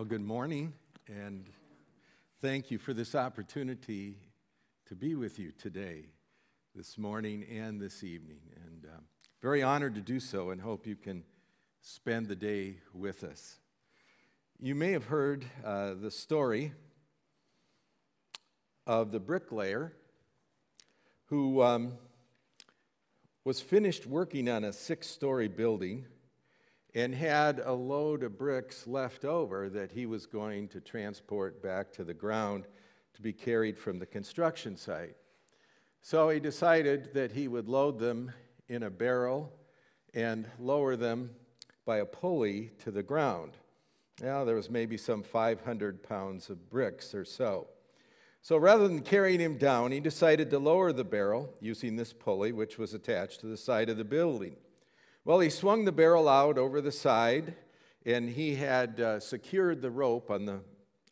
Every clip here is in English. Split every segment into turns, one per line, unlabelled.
Well, good morning, and thank you for this opportunity to be with you today, this morning, and this evening. And um, very honored to do so, and hope you can spend the day with us. You may have heard uh, the story of the bricklayer who um, was finished working on a six story building and had a load of bricks left over that he was going to transport back to the ground to be carried from the construction site. So he decided that he would load them in a barrel and lower them by a pulley to the ground. Now, there was maybe some 500 pounds of bricks or so. So rather than carrying him down, he decided to lower the barrel using this pulley, which was attached to the side of the building. Well, he swung the barrel out over the side, and he had uh, secured the rope on the,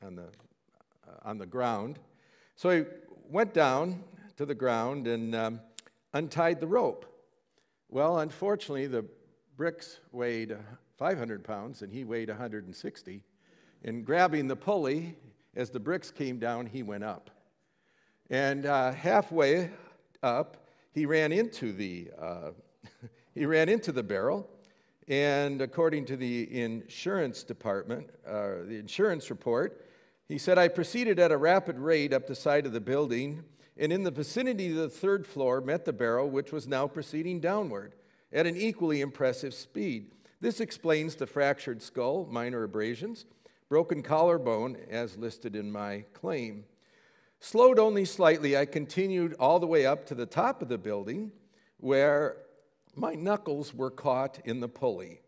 on, the, uh, on the ground. So he went down to the ground and um, untied the rope. Well, unfortunately, the bricks weighed 500 pounds, and he weighed 160. And grabbing the pulley, as the bricks came down, he went up. And uh, halfway up, he ran into the uh, he ran into the barrel, and according to the insurance department, uh, the insurance report, he said, I proceeded at a rapid rate up the side of the building, and in the vicinity of the third floor met the barrel, which was now proceeding downward at an equally impressive speed. This explains the fractured skull, minor abrasions, broken collarbone, as listed in my claim. Slowed only slightly, I continued all the way up to the top of the building, where my knuckles were caught in the pulley.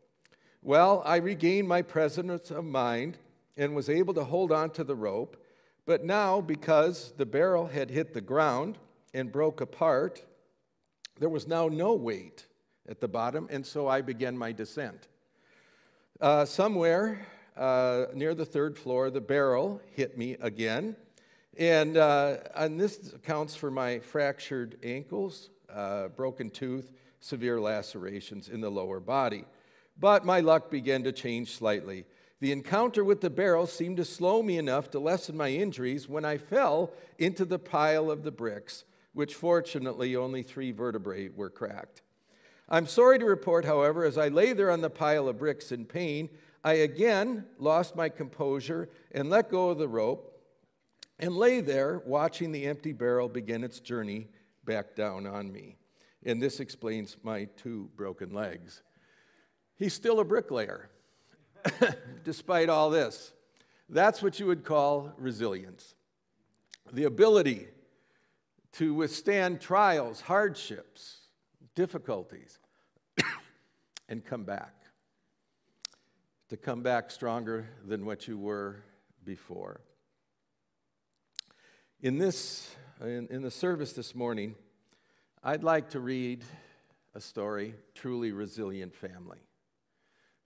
Well, I regained my presence of mind and was able to hold on to the rope, but now, because the barrel had hit the ground and broke apart, there was now no weight at the bottom, and so I began my descent. Uh, somewhere uh, near the third floor, the barrel hit me again, and, uh, and this accounts for my fractured ankles, uh, broken tooth, severe lacerations in the lower body. But my luck began to change slightly. The encounter with the barrel seemed to slow me enough to lessen my injuries when I fell into the pile of the bricks, which fortunately only three vertebrae were cracked. I'm sorry to report, however, as I lay there on the pile of bricks in pain, I again lost my composure and let go of the rope and lay there watching the empty barrel begin its journey back down on me and this explains my two broken legs. He's still a bricklayer, despite all this. That's what you would call resilience the ability to withstand trials, hardships, difficulties, and come back. To come back stronger than what you were before. In this, in, in the service this morning, I'd like to read a story, truly resilient family.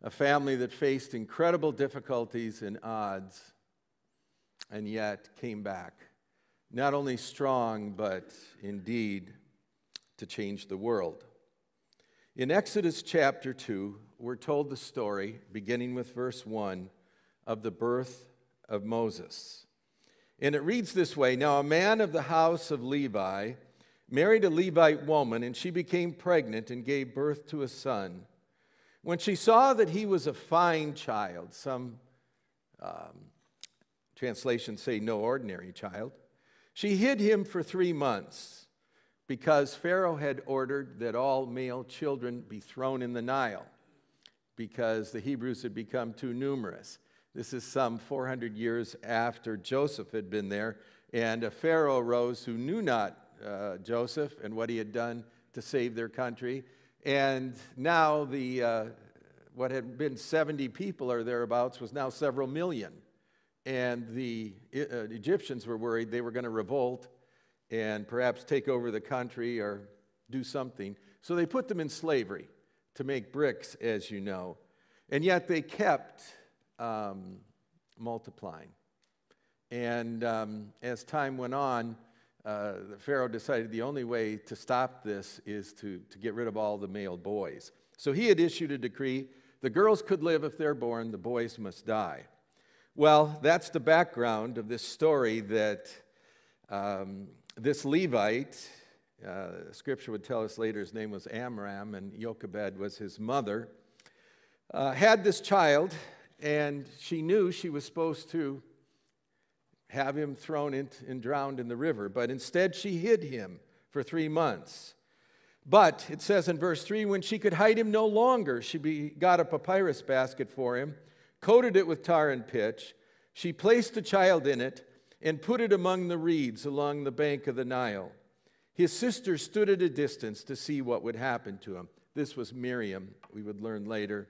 A family that faced incredible difficulties and odds and yet came back, not only strong, but indeed to change the world. In Exodus chapter 2, we're told the story, beginning with verse 1, of the birth of Moses. And it reads this way Now, a man of the house of Levi, married a Levite woman, and she became pregnant and gave birth to a son. When she saw that he was a fine child, some um, translations say no ordinary child, she hid him for three months because Pharaoh had ordered that all male children be thrown in the Nile because the Hebrews had become too numerous. This is some 400 years after Joseph had been there, and a Pharaoh rose who knew not uh, Joseph and what he had done to save their country. And now the, uh, what had been 70 people or thereabouts was now several million. And the uh, Egyptians were worried they were going to revolt and perhaps take over the country or do something. So they put them in slavery to make bricks, as you know. And yet they kept um, multiplying. And um, as time went on, uh, Pharaoh decided the only way to stop this is to, to get rid of all the male boys. So he had issued a decree the girls could live if they're born, the boys must die. Well, that's the background of this story that um, this Levite, uh, scripture would tell us later his name was Amram, and Jochebed was his mother, uh, had this child, and she knew she was supposed to have him thrown into, and drowned in the river, but instead she hid him for three months. But it says in verse 3 when she could hide him no longer, she be, got a papyrus basket for him coated it with tar and pitch. She placed the child in it and put it among the reeds along the bank of the Nile. His sister stood at a distance to see what would happen to him. This was Miriam, we would learn later.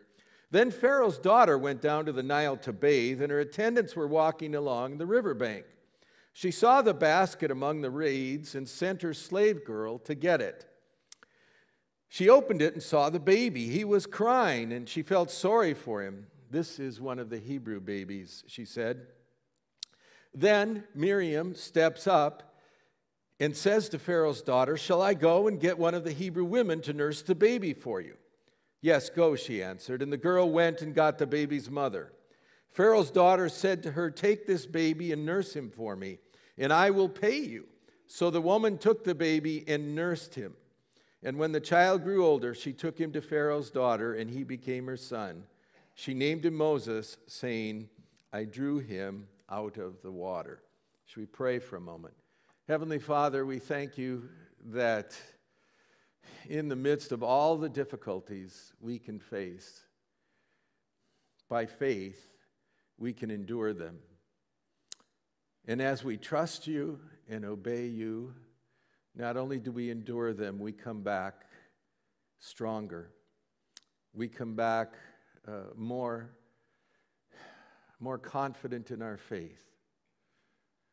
Then Pharaoh's daughter went down to the Nile to bathe, and her attendants were walking along the riverbank. She saw the basket among the reeds and sent her slave girl to get it. She opened it and saw the baby. He was crying, and she felt sorry for him. This is one of the Hebrew babies, she said. Then Miriam steps up and says to Pharaoh's daughter, Shall I go and get one of the Hebrew women to nurse the baby for you? Yes, go, she answered. And the girl went and got the baby's mother. Pharaoh's daughter said to her, Take this baby and nurse him for me, and I will pay you. So the woman took the baby and nursed him. And when the child grew older, she took him to Pharaoh's daughter, and he became her son. She named him Moses, saying, I drew him out of the water. Should we pray for a moment? Heavenly Father, we thank you that in the midst of all the difficulties we can face, by faith, we can endure them. And as we trust you and obey you, not only do we endure them, we come back stronger. We come back uh, more, more confident in our faith.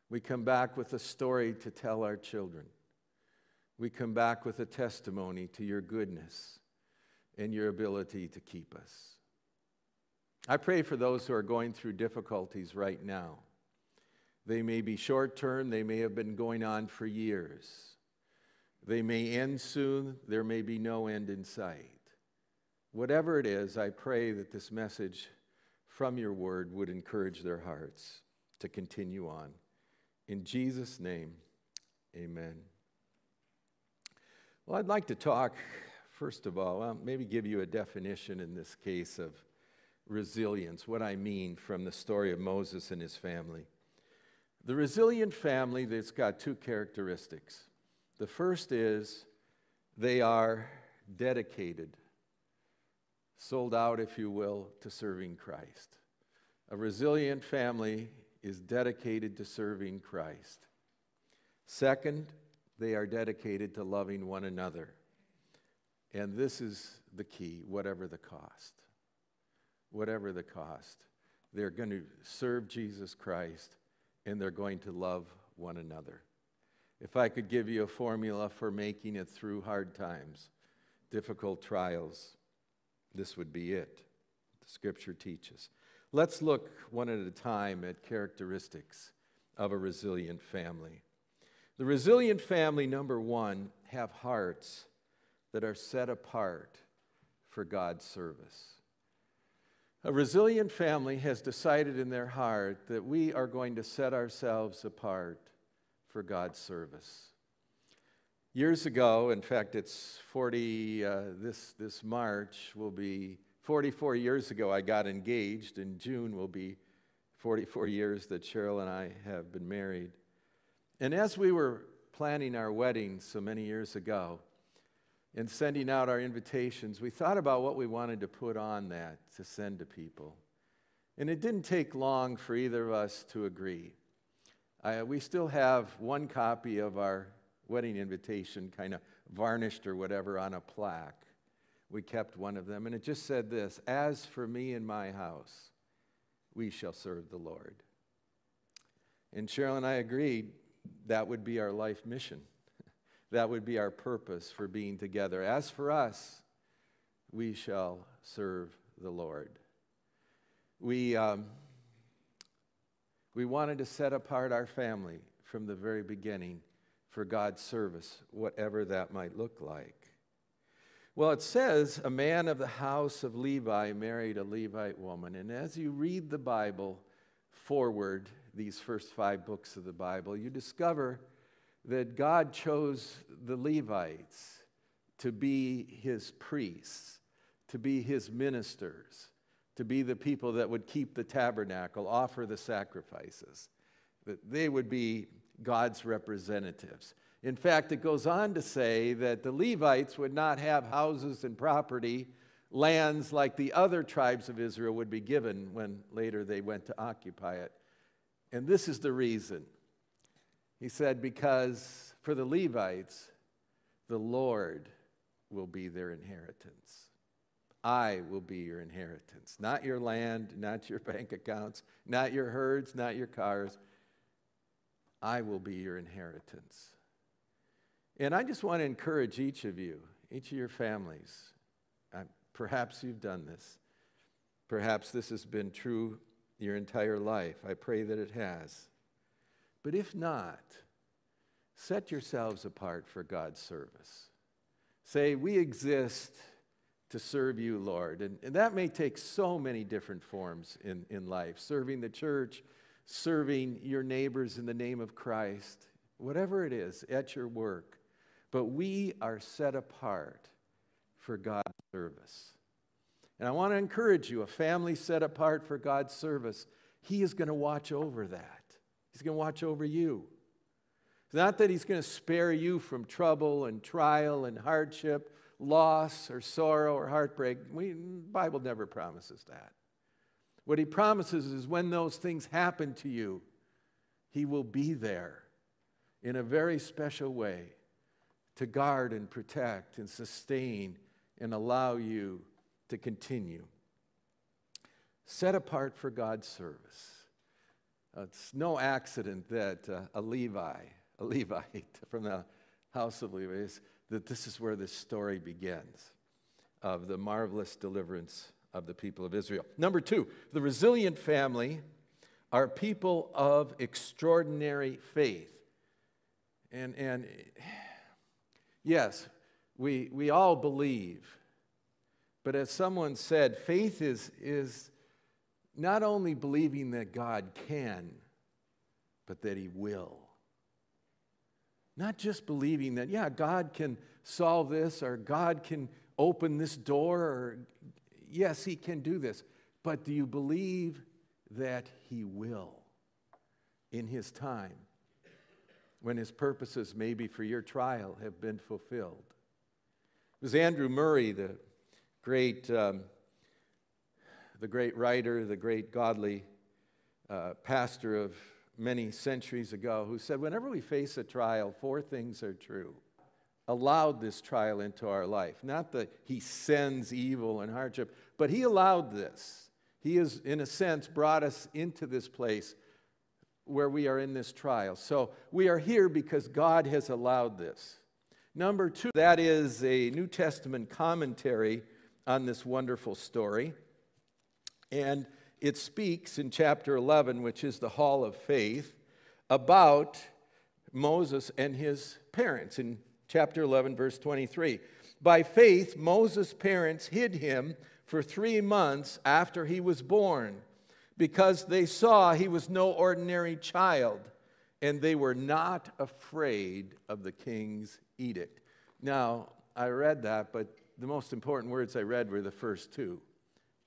We come back with a story to tell our children. We come back with a testimony to your goodness and your ability to keep us. I pray for those who are going through difficulties right now. They may be short term, they may have been going on for years. They may end soon, there may be no end in sight. Whatever it is, I pray that this message from your word would encourage their hearts to continue on. In Jesus' name, amen. Well, I'd like to talk, first of all, well, maybe give you a definition in this case of resilience, what I mean from the story of Moses and his family. The resilient family that's got two characteristics. The first is they are dedicated sold out, if you will, to serving Christ. A resilient family is dedicated to serving Christ. Second, they are dedicated to loving one another. And this is the key, whatever the cost. Whatever the cost. They're going to serve Jesus Christ and they're going to love one another. If I could give you a formula for making it through hard times, difficult trials, this would be it. The scripture teaches. Let's look one at a time at characteristics of a resilient family. The resilient family, number one, have hearts that are set apart for God's service. A resilient family has decided in their heart that we are going to set ourselves apart for God's service. Years ago, in fact, it's 40, uh, this, this March will be 44 years ago, I got engaged. In June will be 44 years that Cheryl and I have been married. And as we were planning our wedding so many years ago and sending out our invitations, we thought about what we wanted to put on that to send to people. And it didn't take long for either of us to agree. I, we still have one copy of our wedding invitation kind of varnished or whatever on a plaque. We kept one of them, and it just said this As for me and my house, we shall serve the Lord. And Cheryl and I agreed that would be our life mission. that would be our purpose for being together. As for us, we shall serve the Lord. We, um, we wanted to set apart our family from the very beginning for God's service, whatever that might look like. Well, it says a man of the house of Levi married a Levite woman. And as you read the Bible, forward these first five books of the Bible, you discover that God chose the Levites to be his priests, to be his ministers, to be the people that would keep the tabernacle, offer the sacrifices, that they would be God's representatives. In fact, it goes on to say that the Levites would not have houses and property, lands like the other tribes of Israel would be given when later they went to occupy it. And this is the reason. He said, Because for the Levites, the Lord will be their inheritance. I will be your inheritance. Not your land, not your bank accounts, not your herds, not your cars. I will be your inheritance. And I just want to encourage each of you, each of your families. Perhaps you've done this. Perhaps this has been true your entire life. I pray that it has. But if not, set yourselves apart for God's service. Say, We exist to serve you, Lord. And, and that may take so many different forms in, in life serving the church, serving your neighbors in the name of Christ, whatever it is, at your work. But we are set apart for God's service. And I want to encourage you a family set apart for God's service, He is going to watch over that. He's going to watch over you. It's not that He's going to spare you from trouble and trial and hardship, loss or sorrow or heartbreak. The Bible never promises that. What He promises is when those things happen to you, He will be there in a very special way to guard and protect and sustain and allow you to continue. Set apart for God's service. Uh, it's no accident that uh, a Levi, a Levite from the house of Levi, is, that this is where this story begins of the marvelous deliverance of the people of Israel. Number two, the resilient family are people of extraordinary faith. And, and yes, we, we all believe but as someone said, faith is, is not only believing that God can, but that He will. Not just believing that, yeah, God can solve this or God can open this door or, yes, He can do this. But do you believe that He will in His time when His purposes, maybe for your trial, have been fulfilled? It was Andrew Murray, the great, um, the great writer, the great godly uh, pastor of many centuries ago, who said, Whenever we face a trial, four things are true. Allowed this trial into our life. Not that he sends evil and hardship, but he allowed this. He has, in a sense, brought us into this place where we are in this trial. So we are here because God has allowed this. Number two, that is a New Testament commentary on this wonderful story. And it speaks in chapter 11, which is the Hall of Faith, about Moses and his parents in chapter 11, verse 23. By faith, Moses' parents hid him for three months after he was born because they saw he was no ordinary child and they were not afraid of the king's edict. Now, I read that, but the most important words I read were the first two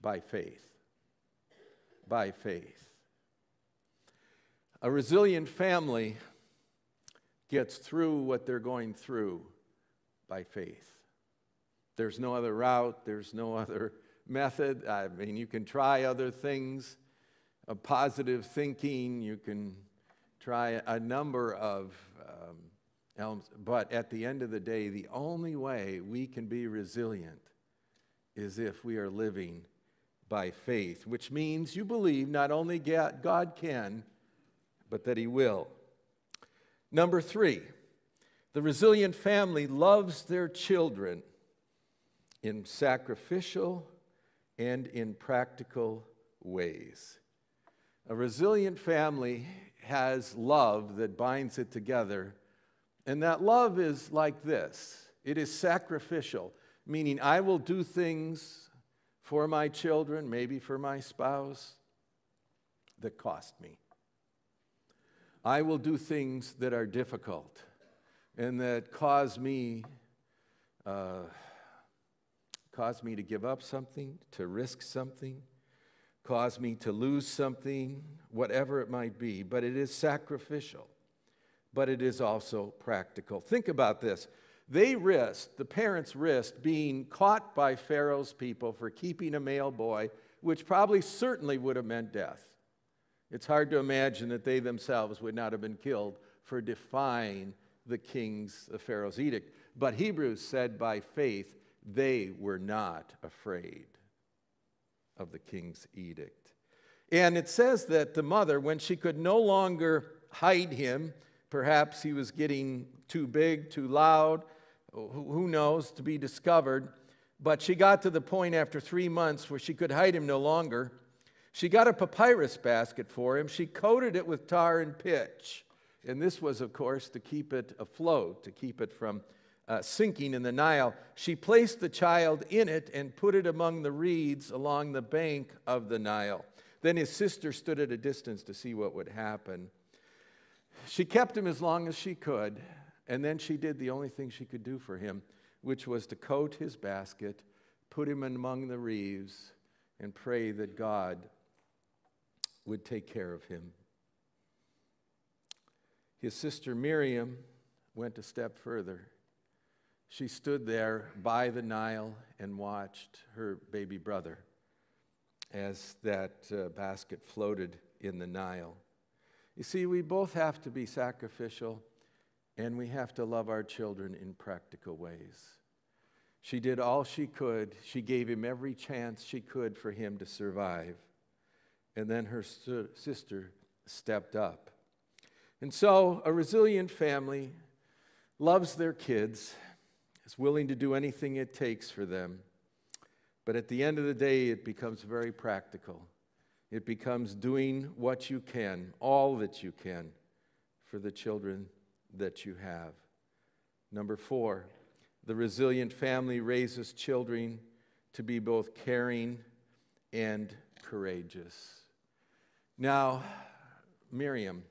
by faith. By faith. A resilient family gets through what they're going through by faith. There's no other route, there's no other method. I mean, you can try other things, a positive thinking, you can try a number of um, but at the end of the day, the only way we can be resilient is if we are living by faith, which means you believe not only God can, but that He will. Number three, the resilient family loves their children in sacrificial and in practical ways. A resilient family has love that binds it together and that love is like this it is sacrificial, meaning I will do things for my children, maybe for my spouse. that cost me. I will do things that are difficult and that cause me, uh, cause me to give up something, to risk something, cause me to lose something, whatever it might be. But it is sacrificial, but it is also practical. Think about this. They risked, the parents risked, being caught by Pharaoh's people for keeping a male boy, which probably certainly would have meant death. It's hard to imagine that they themselves would not have been killed for defying the king's, the Pharaoh's edict. But Hebrews said by faith, they were not afraid of the king's edict. And it says that the mother, when she could no longer hide him, perhaps he was getting too big, too loud, who knows, to be discovered. But she got to the point after three months where she could hide him no longer. She got a papyrus basket for him. She coated it with tar and pitch. And this was, of course, to keep it afloat, to keep it from uh, sinking in the Nile. She placed the child in it and put it among the reeds along the bank of the Nile. Then his sister stood at a distance to see what would happen. She kept him as long as she could, and then she did the only thing she could do for him, which was to coat his basket, put him among the reeds, and pray that God would take care of him. His sister Miriam went a step further. She stood there by the Nile and watched her baby brother as that uh, basket floated in the Nile. You see, we both have to be sacrificial and we have to love our children in practical ways. She did all she could. She gave him every chance she could for him to survive. And then her sister stepped up. And so, a resilient family loves their kids, is willing to do anything it takes for them. But at the end of the day, it becomes very practical. It becomes doing what you can, all that you can, for the children that you have. Number four, the resilient family raises children to be both caring and courageous. Now, Miriam,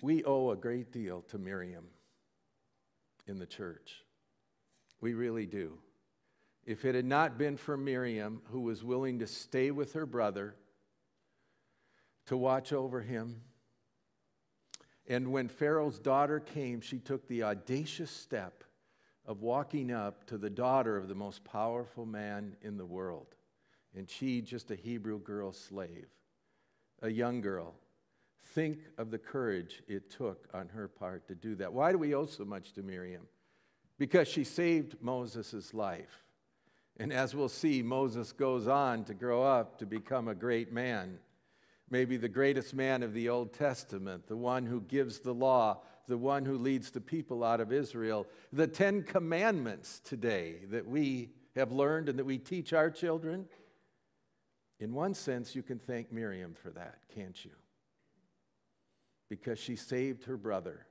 we owe a great deal to Miriam in the church. We really do. If it had not been for Miriam, who was willing to stay with her brother, to watch over him, and when Pharaoh's daughter came, she took the audacious step of walking up to the daughter of the most powerful man in the world. And she, just a Hebrew girl slave, a young girl. Think of the courage it took on her part to do that. Why do we owe so much to Miriam? Because she saved Moses' life. And as we'll see, Moses goes on to grow up to become a great man maybe the greatest man of the Old Testament, the one who gives the law, the one who leads the people out of Israel, the Ten Commandments today that we have learned and that we teach our children. In one sense, you can thank Miriam for that, can't you? Because she saved her brother,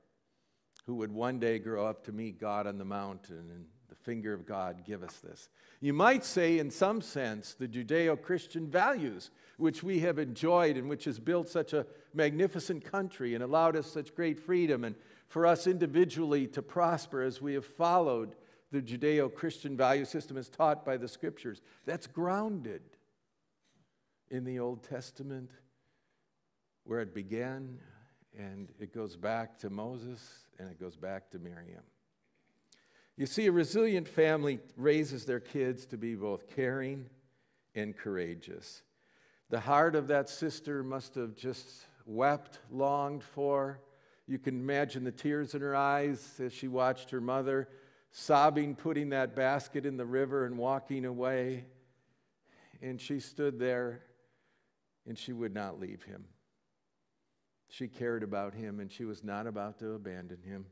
who would one day grow up to meet God on the mountain and finger of God give us this. You might say, in some sense, the Judeo Christian values which we have enjoyed and which has built such a magnificent country and allowed us such great freedom, and for us individually to prosper as we have followed the Judeo Christian value system as taught by the scriptures. That's grounded in the Old Testament, where it began, and it goes back to Moses and it goes back to Miriam. You see, a resilient family raises their kids to be both caring and courageous. The heart of that sister must have just wept, longed for. You can imagine the tears in her eyes as she watched her mother sobbing, putting that basket in the river and walking away. And she stood there and she would not leave him. She cared about him and she was not about to abandon him.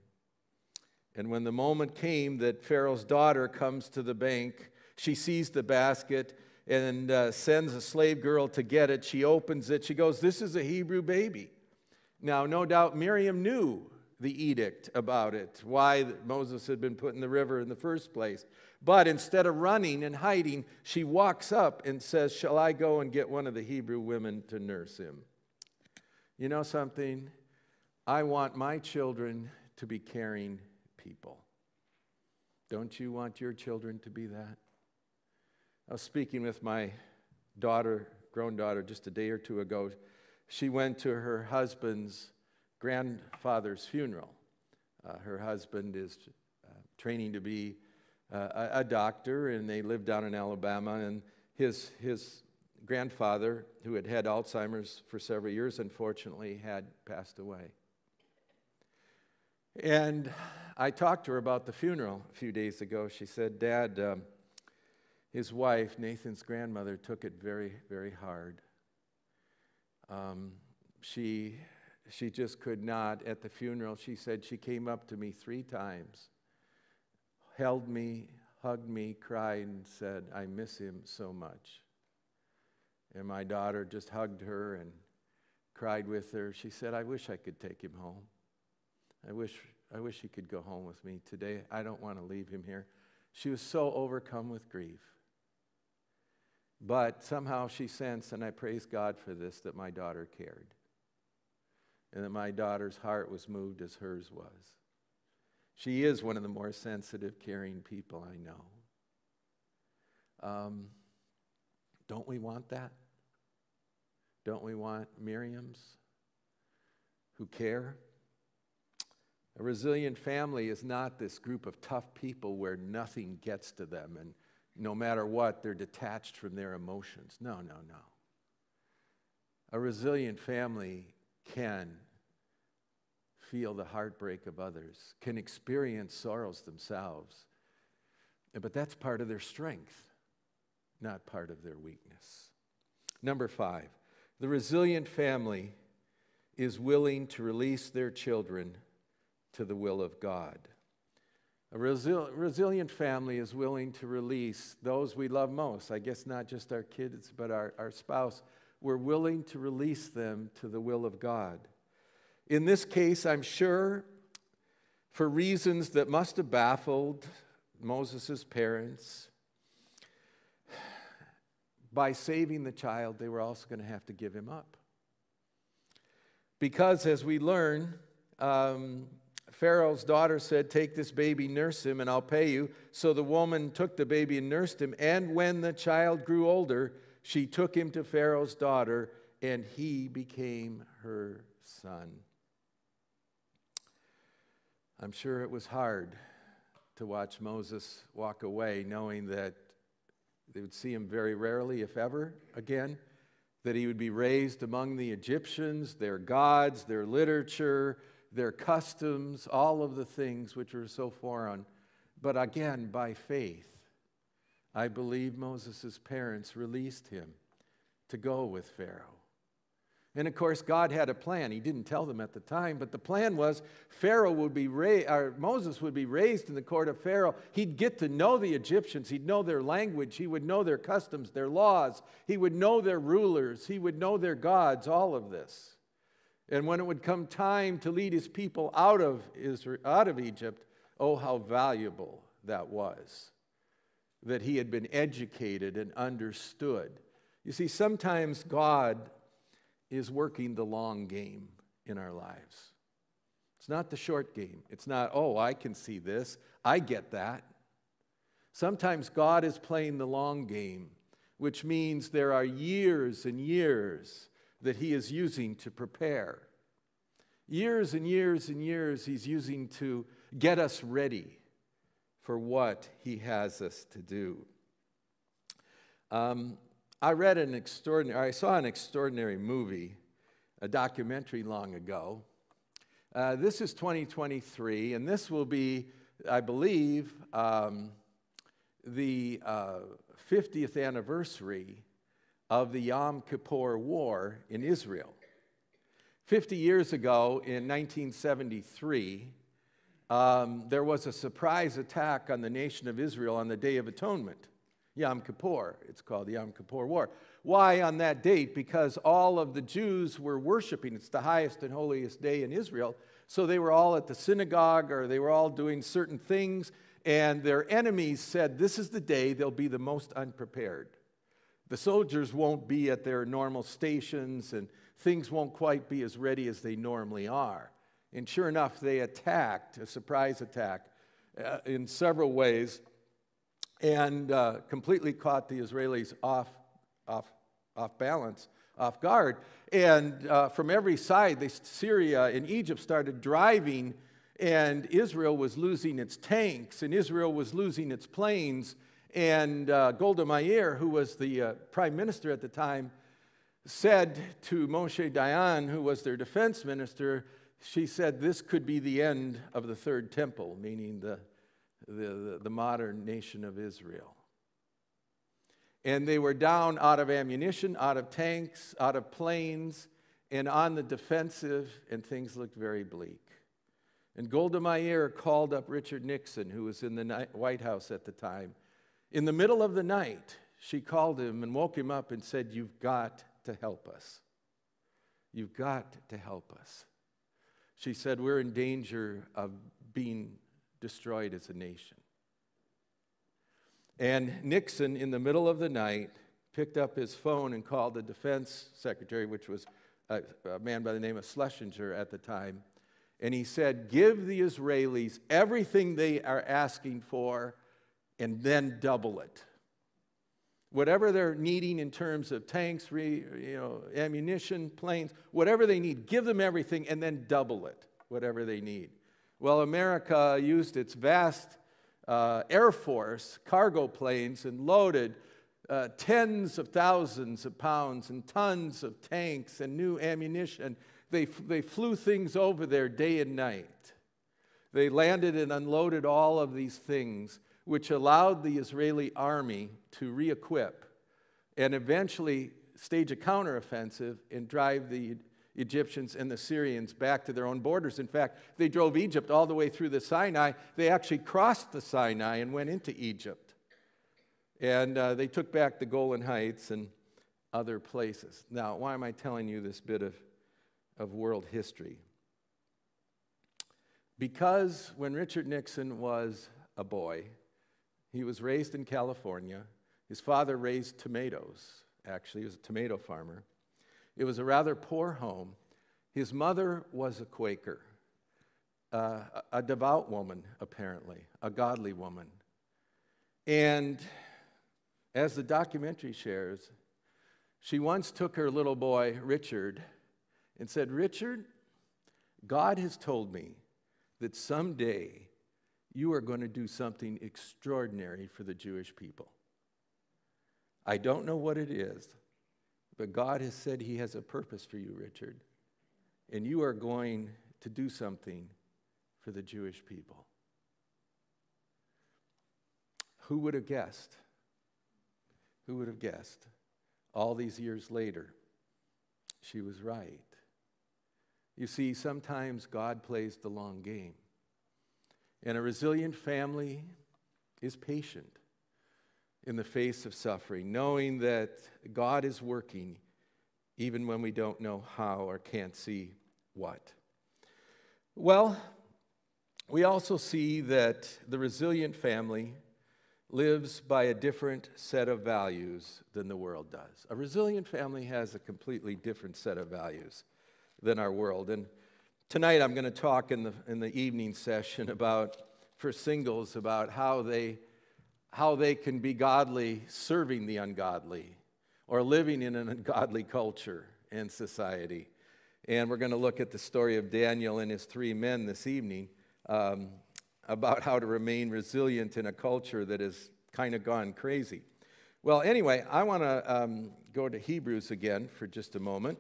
And when the moment came that Pharaoh's daughter comes to the bank, she sees the basket and uh, sends a slave girl to get it. She opens it. She goes, This is a Hebrew baby. Now, no doubt Miriam knew the edict about it, why Moses had been put in the river in the first place. But instead of running and hiding, she walks up and says, Shall I go and get one of the Hebrew women to nurse him? You know something? I want my children to be caring people. Don't you want your children to be that? I was speaking with my daughter, grown daughter, just a day or two ago. She went to her husband's grandfather's funeral. Uh, her husband is uh, training to be uh, a, a, doctor, and they live down in Alabama. And his, his grandfather, who had had Alzheimer's for several years, unfortunately had passed away. And I talked to her about the funeral a few days ago. She said, Dad, um, his wife, Nathan's grandmother, took it very, very hard. Um, she she just could not. At the funeral, she said she came up to me three times, held me, hugged me, cried, and said, I miss him so much. And my daughter just hugged her and cried with her. She said, I wish I could take him home. I wish, I wish he could go home with me today. I don't want to leave him here. She was so overcome with grief. But somehow she sensed, and I praise God for this, that my daughter cared and that my daughter's heart was moved as hers was. She is one of the more sensitive, caring people I know. Um, don't we want that? Don't we want Miriam's who care? A resilient family is not this group of tough people where nothing gets to them and no matter what, they're detached from their emotions. No, no, no. A resilient family can feel the heartbreak of others, can experience sorrows themselves. But that's part of their strength, not part of their weakness. Number five, the resilient family is willing to release their children to the will of God. A resil- resilient family is willing to release those we love most. I guess not just our kids, but our, our spouse. We're willing to release them to the will of God. In this case, I'm sure, for reasons that must have baffled Moses' parents, by saving the child, they were also going to have to give him up. Because, as we learn, um, Pharaoh's daughter said, Take this baby, nurse him, and I'll pay you. So the woman took the baby and nursed him. And when the child grew older, she took him to Pharaoh's daughter, and he became her son. I'm sure it was hard to watch Moses walk away, knowing that they would see him very rarely, if ever, again, that he would be raised among the Egyptians, their gods, their literature, their customs, all of the things which are so foreign. But again, by faith, I believe Moses' parents released him to go with Pharaoh. And of course, God had a plan. He didn't tell them at the time, but the plan was Pharaoh would be raised, or Moses would be raised in the court of Pharaoh. He'd get to know the Egyptians. He'd know their language. He would know their customs, their laws. He would know their rulers. He would know their gods, all of this. And when it would come time to lead his people out of, Israel, out of Egypt, oh, how valuable that was that he had been educated and understood. You see, sometimes God is working the long game in our lives. It's not the short game. It's not, oh, I can see this, I get that. Sometimes God is playing the long game, which means there are years and years that He is using to prepare. Years and years and years He's using to get us ready for what He has us to do. Um, I read an extraordinary, I saw an extraordinary movie, a documentary long ago. Uh, this is 2023, and this will be, I believe, um, the uh, 50th anniversary of the Yom Kippur War in Israel. 50 years ago, in 1973, um, there was a surprise attack on the nation of Israel on the Day of Atonement. Yom Kippur. It's called the Yom Kippur War. Why on that date? Because all of the Jews were worshiping. It's the highest and holiest day in Israel. So they were all at the synagogue or they were all doing certain things, and their enemies said, This is the day they'll be the most unprepared. The soldiers won't be at their normal stations, and things won't quite be as ready as they normally are. And sure enough, they attacked, a surprise attack, uh, in several ways, and uh, completely caught the Israelis off, off, off balance, off guard. And uh, from every side, they, Syria and Egypt started driving, and Israel was losing its tanks, and Israel was losing its planes. And uh, Golda Meir, who was the uh, prime minister at the time, said to Moshe Dayan, who was their defense minister, she said this could be the end of the third temple, meaning the, the, the, modern nation of Israel. And they were down out of ammunition, out of tanks, out of planes, and on the defensive, and things looked very bleak. And Golda Meir called up Richard Nixon, who was in the White House at the time. In the middle of the night, she called him and woke him up and said, You've got to help us. You've got to help us. She said, We're in danger of being destroyed as a nation. And Nixon, in the middle of the night, picked up his phone and called the defense secretary, which was a, a, man by the name of Schlesinger at the time. And he said, Give the Israelis everything they are asking for and then double it. Whatever they're needing in terms of tanks, re, you know, ammunition, planes, whatever they need, give them everything and then double it, whatever they need. Well, America used its vast uh, Air Force cargo planes and loaded uh, tens of thousands of pounds and tons of tanks and new ammunition. They, they flew things over there day and night. They landed and unloaded all of these things which allowed the Israeli army to re equip and eventually stage a counteroffensive and drive the Egyptians and the Syrians back to their own borders. In fact, they drove Egypt all the way through the Sinai. They actually crossed the Sinai and went into Egypt. And uh, they took back the Golan Heights and other places. Now, why am I telling you this bit of, of world history? Because when Richard Nixon was a boy, he was raised in California. His father raised tomatoes, actually, he was a tomato farmer. It was a rather poor home. His mother was a Quaker, uh, a devout woman, apparently, a godly woman. And as the documentary shares, she once took her little boy, Richard, and said, Richard, God has told me that someday you are going to do something extraordinary for the Jewish people. I don't know what it is, but God has said He has a purpose for you, Richard. And you are going to do something for the Jewish people. Who would have guessed? Who would have guessed? All these years later, she was right. You see, sometimes God plays the long game. And a resilient family is patient in the face of suffering, knowing that God is working even when we don't know how or can't see what. Well, we also see that the resilient family lives by a different set of values than the world does. A resilient family has a completely different set of values than our world. And Tonight, I'm going to talk in the, in the evening session about, for singles, about how they, how they can be godly serving the ungodly or living in an ungodly culture and society. And we're going to look at the story of Daniel and his three men this evening um, about how to remain resilient in a culture that has kind of gone crazy. Well, anyway, I want to um, go to Hebrews again for just a moment.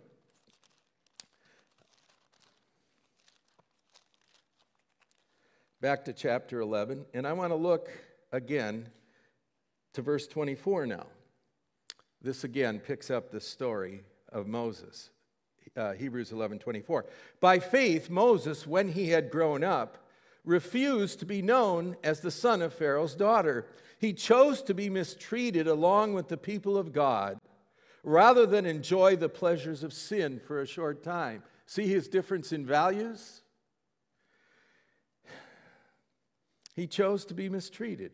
Back to chapter 11, and I want to look again to verse 24 now. This again picks up the story of Moses. Uh, Hebrews 11 24. By faith, Moses, when he had grown up, refused to be known as the son of Pharaoh's daughter. He chose to be mistreated along with the people of God rather than enjoy the pleasures of sin for a short time. See his difference in values? He chose to be mistreated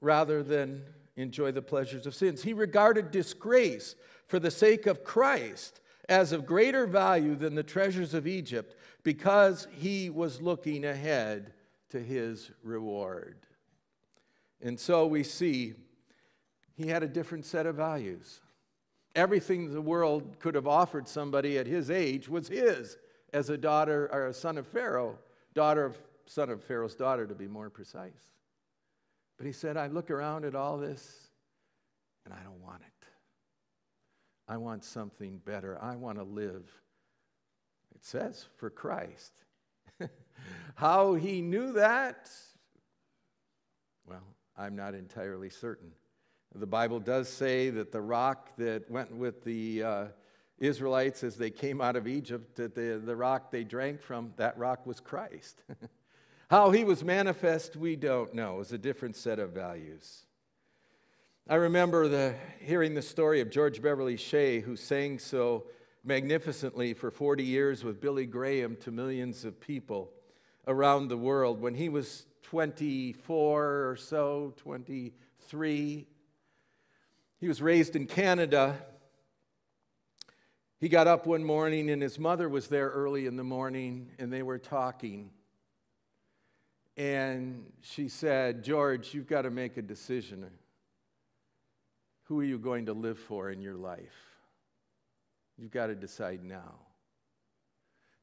rather than enjoy the pleasures of sins. He regarded disgrace for the sake of Christ as of greater value than the treasures of Egypt because he was looking ahead to his reward. And so we see he had a different set of values. Everything the world could have offered somebody at his age was his as a daughter or a son of Pharaoh, daughter of son of Pharaoh's daughter to be more precise. But he said, I look around at all this and I don't want it. I want something better. I want to live, it says, for Christ. How he knew that, well, I'm not entirely certain. The Bible does say that the rock that went with the uh, Israelites as they came out of Egypt, that the, the rock they drank from, that rock was Christ. How he was manifest, we don't know. It was a different set of values. I remember the, hearing the story of George Beverly Shea, who sang so magnificently for 40 years with Billy Graham to millions of people around the world. When he was 24 or so, 23, he was raised in Canada. He got up one morning and his mother was there early in the morning and they were talking. And she said, George, you've got to make a decision. Who are you going to live for in your life? You've got to decide now.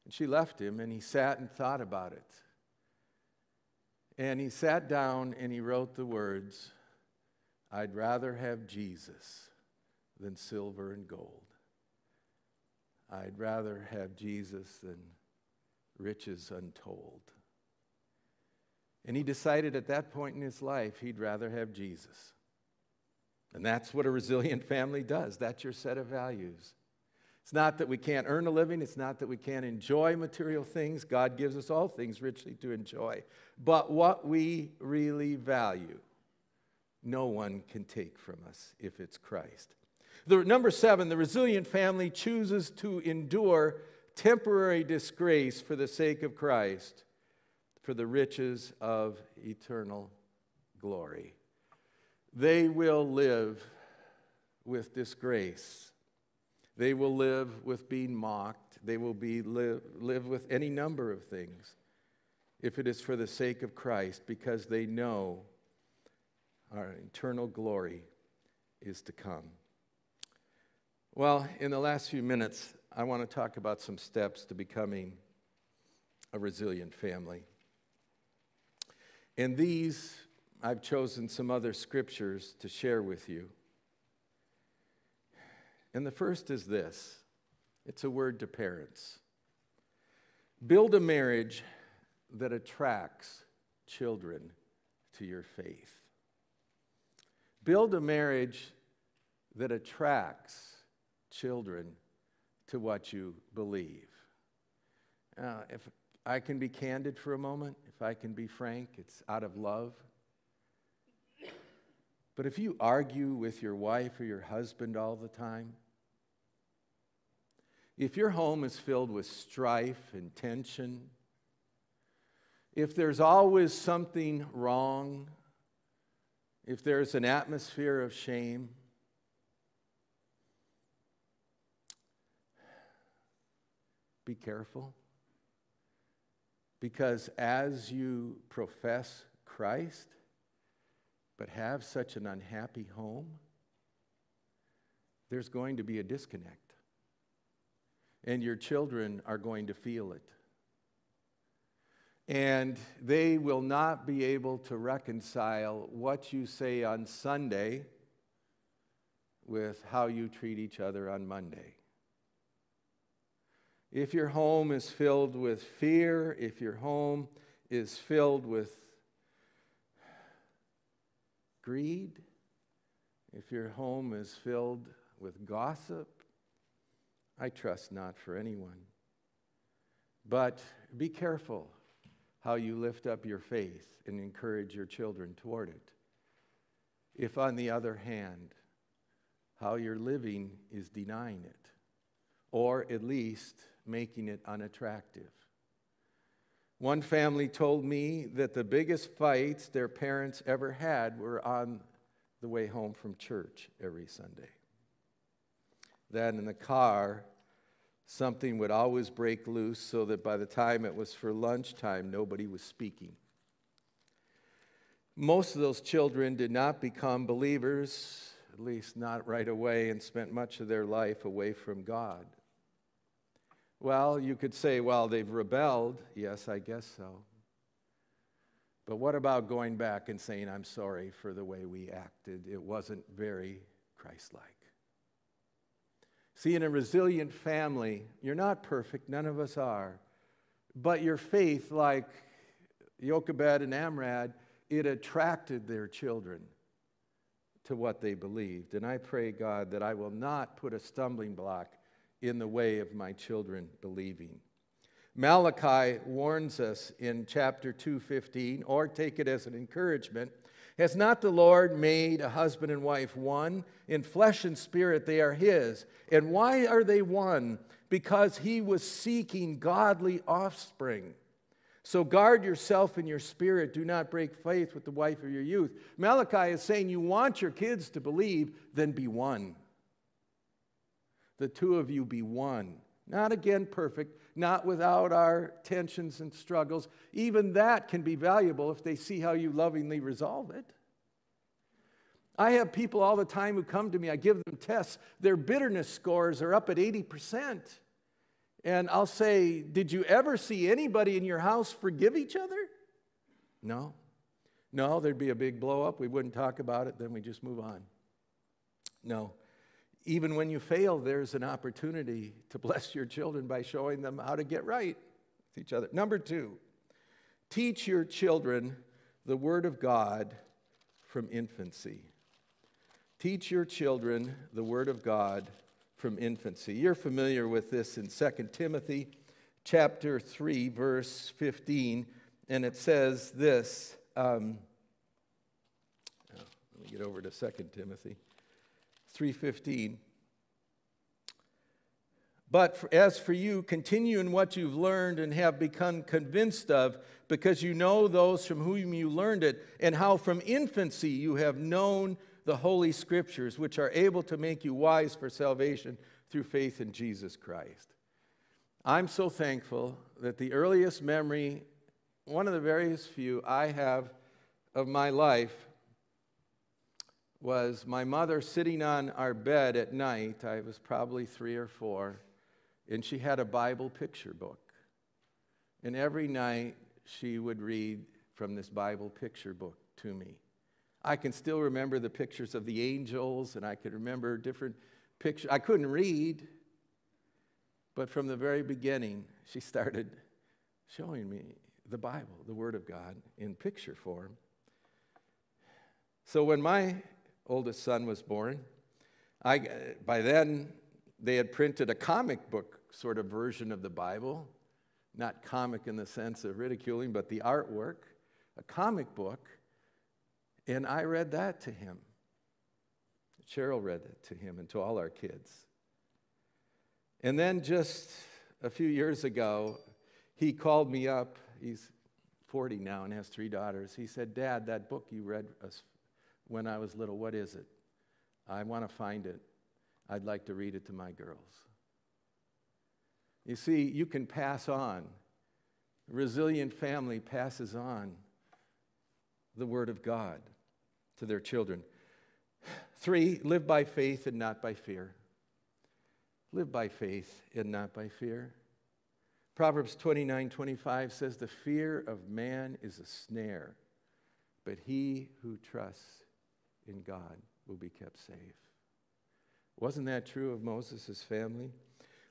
And she left him and he sat and thought about it. And he sat down and he wrote the words I'd rather have Jesus than silver and gold. I'd rather have Jesus than riches untold. And he decided at that point in his life he'd rather have Jesus. And that's what a resilient family does. That's your set of values. It's not that we can't earn a living, it's not that we can't enjoy material things. God gives us all things richly to enjoy. But what we really value, no one can take from us if it's Christ. The, number seven, the resilient family chooses to endure temporary disgrace for the sake of Christ, for the riches of eternal glory. They will live with disgrace. They will live with being mocked. They will be live, live with any number of things if it is for the sake of Christ, because they know our eternal glory is to come. Well, in the last few minutes, I want to talk about some steps to becoming a resilient family. And these, I've chosen some other scriptures to share with you. And the first is this it's a word to parents build a marriage that attracts children to your faith. Build a marriage that attracts children to what you believe. Uh, if I can be candid for a moment, if I can be frank, it's out of love. But if you argue with your wife or your husband all the time, if your home is filled with strife and tension, if there's always something wrong, if there's an atmosphere of shame, be careful. Because as you profess Christ, but have such an unhappy home, there's going to be a disconnect. And your children are going to feel it. And they will not be able to reconcile what you say on Sunday with how you treat each other on Monday. If your home is filled with fear, if your home is filled with greed, if your home is filled with gossip, I trust not for anyone. But be careful how you lift up your faith and encourage your children toward it. If, on the other hand, how you're living is denying it, or at least making it unattractive. One family told me that the biggest fights their parents ever had were on the way home from church every Sunday. Then in the car, something would always break loose so that by the time it was for lunchtime, nobody was speaking. Most of those children did not become believers, at least not right away, and spent much of their life away from God. Well, you could say, well, they've rebelled. Yes, I guess so. But what about going back and saying, I'm sorry for the way we acted? It wasn't very Christ like. See, in a resilient family, you're not perfect, none of us are. But your faith, like Jochebed and Amram, it attracted their children to what they believed. And I pray, God, that I will not put a stumbling block in the way of my children believing. Malachi warns us in chapter 2:15 or take it as an encouragement has not the Lord made a husband and wife one? In flesh and spirit they are his. And why are they one? Because he was seeking godly offspring. So guard yourself in your spirit. Do not break faith with the wife of your youth. Malachi is saying you want your kids to believe, then be one. The two of you be one. Not again perfect, not without our tensions and struggles. Even that can be valuable if they see how you lovingly resolve it. I have people all the time who come to me, I give them tests, their bitterness scores are up at 80%. And I'll say, Did you ever see anybody in your house forgive each other? No. No, there'd be a big blow up. We wouldn't talk about it, then we just move on. No. Even when you fail, there's an opportunity to bless your children by showing them how to get right with each other. Number two, teach your children the Word of God from infancy. Teach your children the Word of God from infancy. You're familiar with this in 2 Timothy chapter 3, verse 15, and it says this. Um, oh, let me get over to 2 Timothy 3:15. But for, as for you, continue in what you've learned and have become convinced of, because you know those from whom you learned it, and how from infancy you have known the Holy Scriptures, which are able to make you wise for salvation through faith in Jesus Christ. I'm so thankful that the earliest memory, one of the various few I have of my life, was my mother sitting on our bed at night. I was probably three or four, and she had a Bible picture book. And every night she would read from this Bible picture book to me. I can still remember the pictures of the angels, and I could remember different pictures. I couldn't read, but from the very beginning, she started showing me the Bible, the Word of God, in picture form. So when my oldest son was born, I, by then they had printed a comic book sort of version of the Bible, not comic in the sense of ridiculing, but the artwork, a comic book and I read that to him. Cheryl read it to him and to all our kids. And then just a few years ago, he called me up. He's 40 now and has three daughters. He said, Dad, that book you read us when I was little, what is it? I want to find it. I'd like to read it to my girls. You see, you can pass on. A resilient family passes on the Word of God to their children. Three, live by faith and not by fear. Live by faith and not by fear. Proverbs 29 25 says, The fear of man is a snare, but he who trusts in God will be kept safe. Wasn't that true of Moses' family?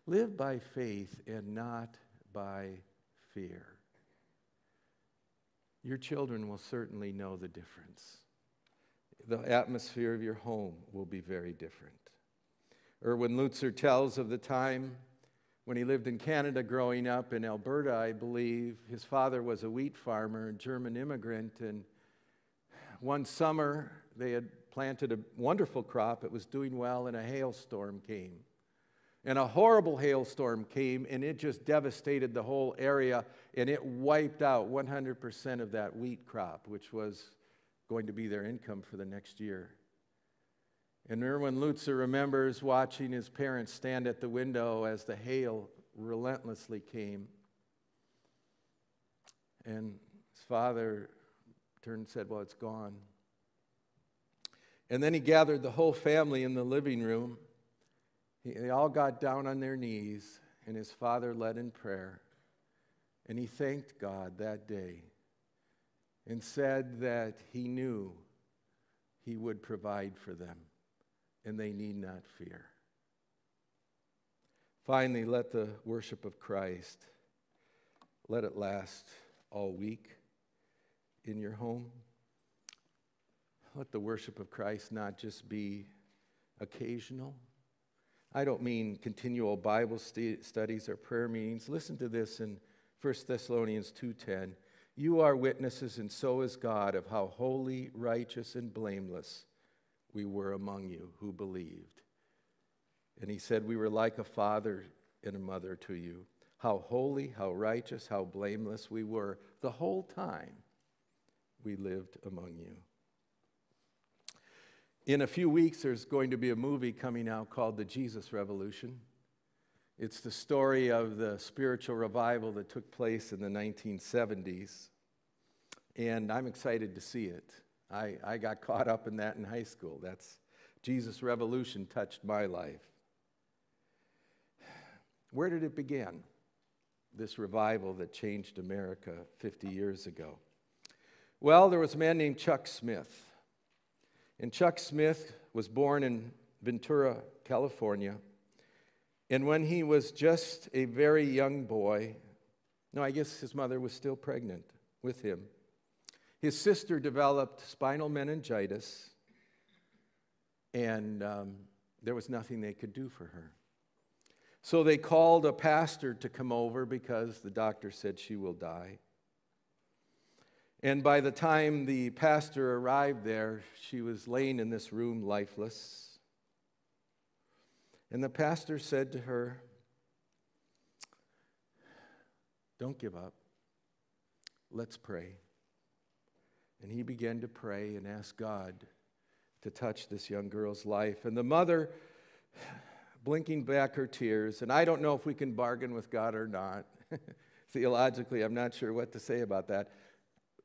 Live by faith and not by fear. Your children will certainly know the difference the atmosphere of your home will be very different. Erwin Lutzer tells of the time when he lived in Canada growing up in Alberta, I believe. His father was a wheat farmer, a German immigrant, and one summer they had planted a wonderful crop. It was doing well, and a hailstorm came. And a horrible hailstorm came and it just devastated the whole area and it wiped out 100% of that wheat crop, which was going to be their income for the next year. And Erwin Lutzer remembers watching his parents stand at the window as the hail relentlessly came. And his father turned and said, Well, it's gone. And then he gathered the whole family in the living room they all got down on their knees, and his father led in prayer. And he thanked God that day and said that he knew he would provide for them, and they need not fear. Finally, let the worship of Christ let it last all week in your home. Let the worship of Christ not just be occasional I don't mean continual Bible st- studies or prayer meetings. Listen to this in 1 Thessalonians 2:10. You are witnesses and so is God of how holy, righteous and blameless we were among you who believed. And he said we were like a father and a mother to you. How holy, how righteous, how blameless we were the whole time we lived among you. In a few weeks, there's going to be a movie coming out called The Jesus Revolution. It's the story of the spiritual revival that took place in the 1970s. And I'm excited to see it. I, I got caught up in that in high school. That's Jesus Revolution touched my life. Where did it begin? This revival that changed America 50 years ago. Well, there was a man named Chuck Smith. And Chuck Smith was born in Ventura, California. And when he was just a very young boy, no, I guess his mother was still pregnant with him, his sister developed spinal meningitis, and um, there was nothing they could do for her. So they called a pastor to come over because the doctor said she will die. And by the time the pastor arrived there, she was laying in this room lifeless. And the pastor said to her, Don't give up. Let's pray. And he began to pray and ask God to touch this young girl's life. And the mother, blinking back her tears, and I don't know if we can bargain with God or not. Theologically, I'm not sure what to say about that.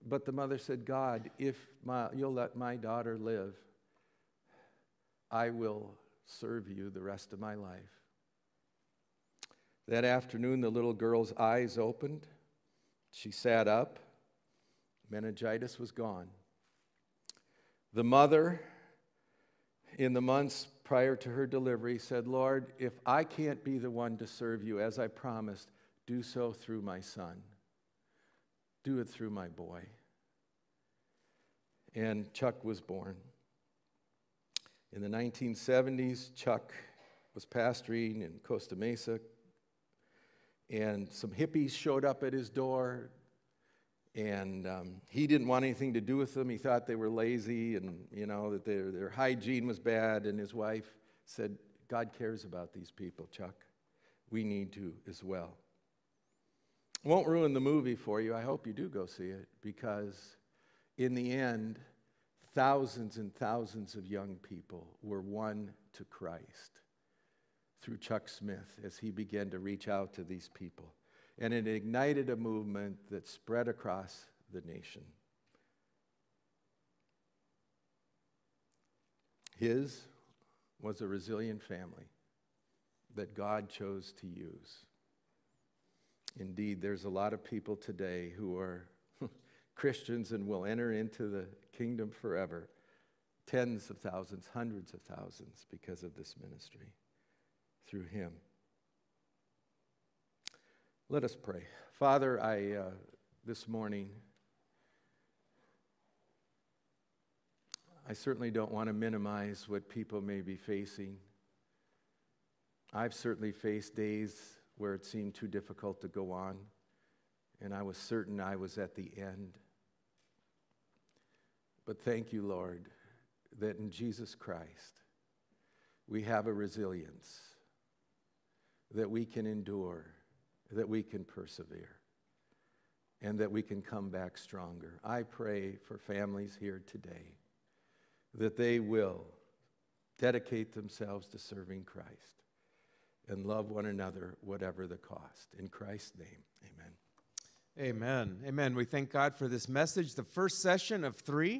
But the mother said, God, if my, you'll let my daughter live, I will serve you the rest of my life. That afternoon, the little girl's eyes opened. She sat up. Meningitis was gone. The mother, in the months prior to her delivery, said, Lord, if I can't be the one to serve you as I promised, do so through my son. Do it through my boy. And Chuck was born. In the 1970s, Chuck was pastoring in Costa Mesa, and some hippies showed up at his door, and um, he didn't want anything to do with them. He thought they were lazy and, you know, that their, their hygiene was bad, and his wife said, God cares about these people, Chuck. We need to as well. Won't ruin the movie for you. I hope you do go see it because, in the end, thousands and thousands of young people were won to Christ through Chuck Smith as he began to reach out to these people. And it ignited a movement that spread across the nation. His was a resilient family that God chose to use. Indeed, there's a lot of people today who are Christians and will enter into the kingdom forever. Tens of thousands, hundreds of thousands because of this ministry through him. Let us pray. Father, I, uh, this morning, I certainly don't want to minimize what people may be facing. I've certainly faced days where it seemed too difficult to go on, and I was certain I was at the end. But thank you, Lord, that in Jesus Christ we have a resilience that we can endure, that we can persevere, and that we can come back stronger. I pray for families here today that they will dedicate themselves to serving Christ and love one another, whatever the cost. In Christ's name, amen.
Amen. Amen. We thank God for this message, the first session of three.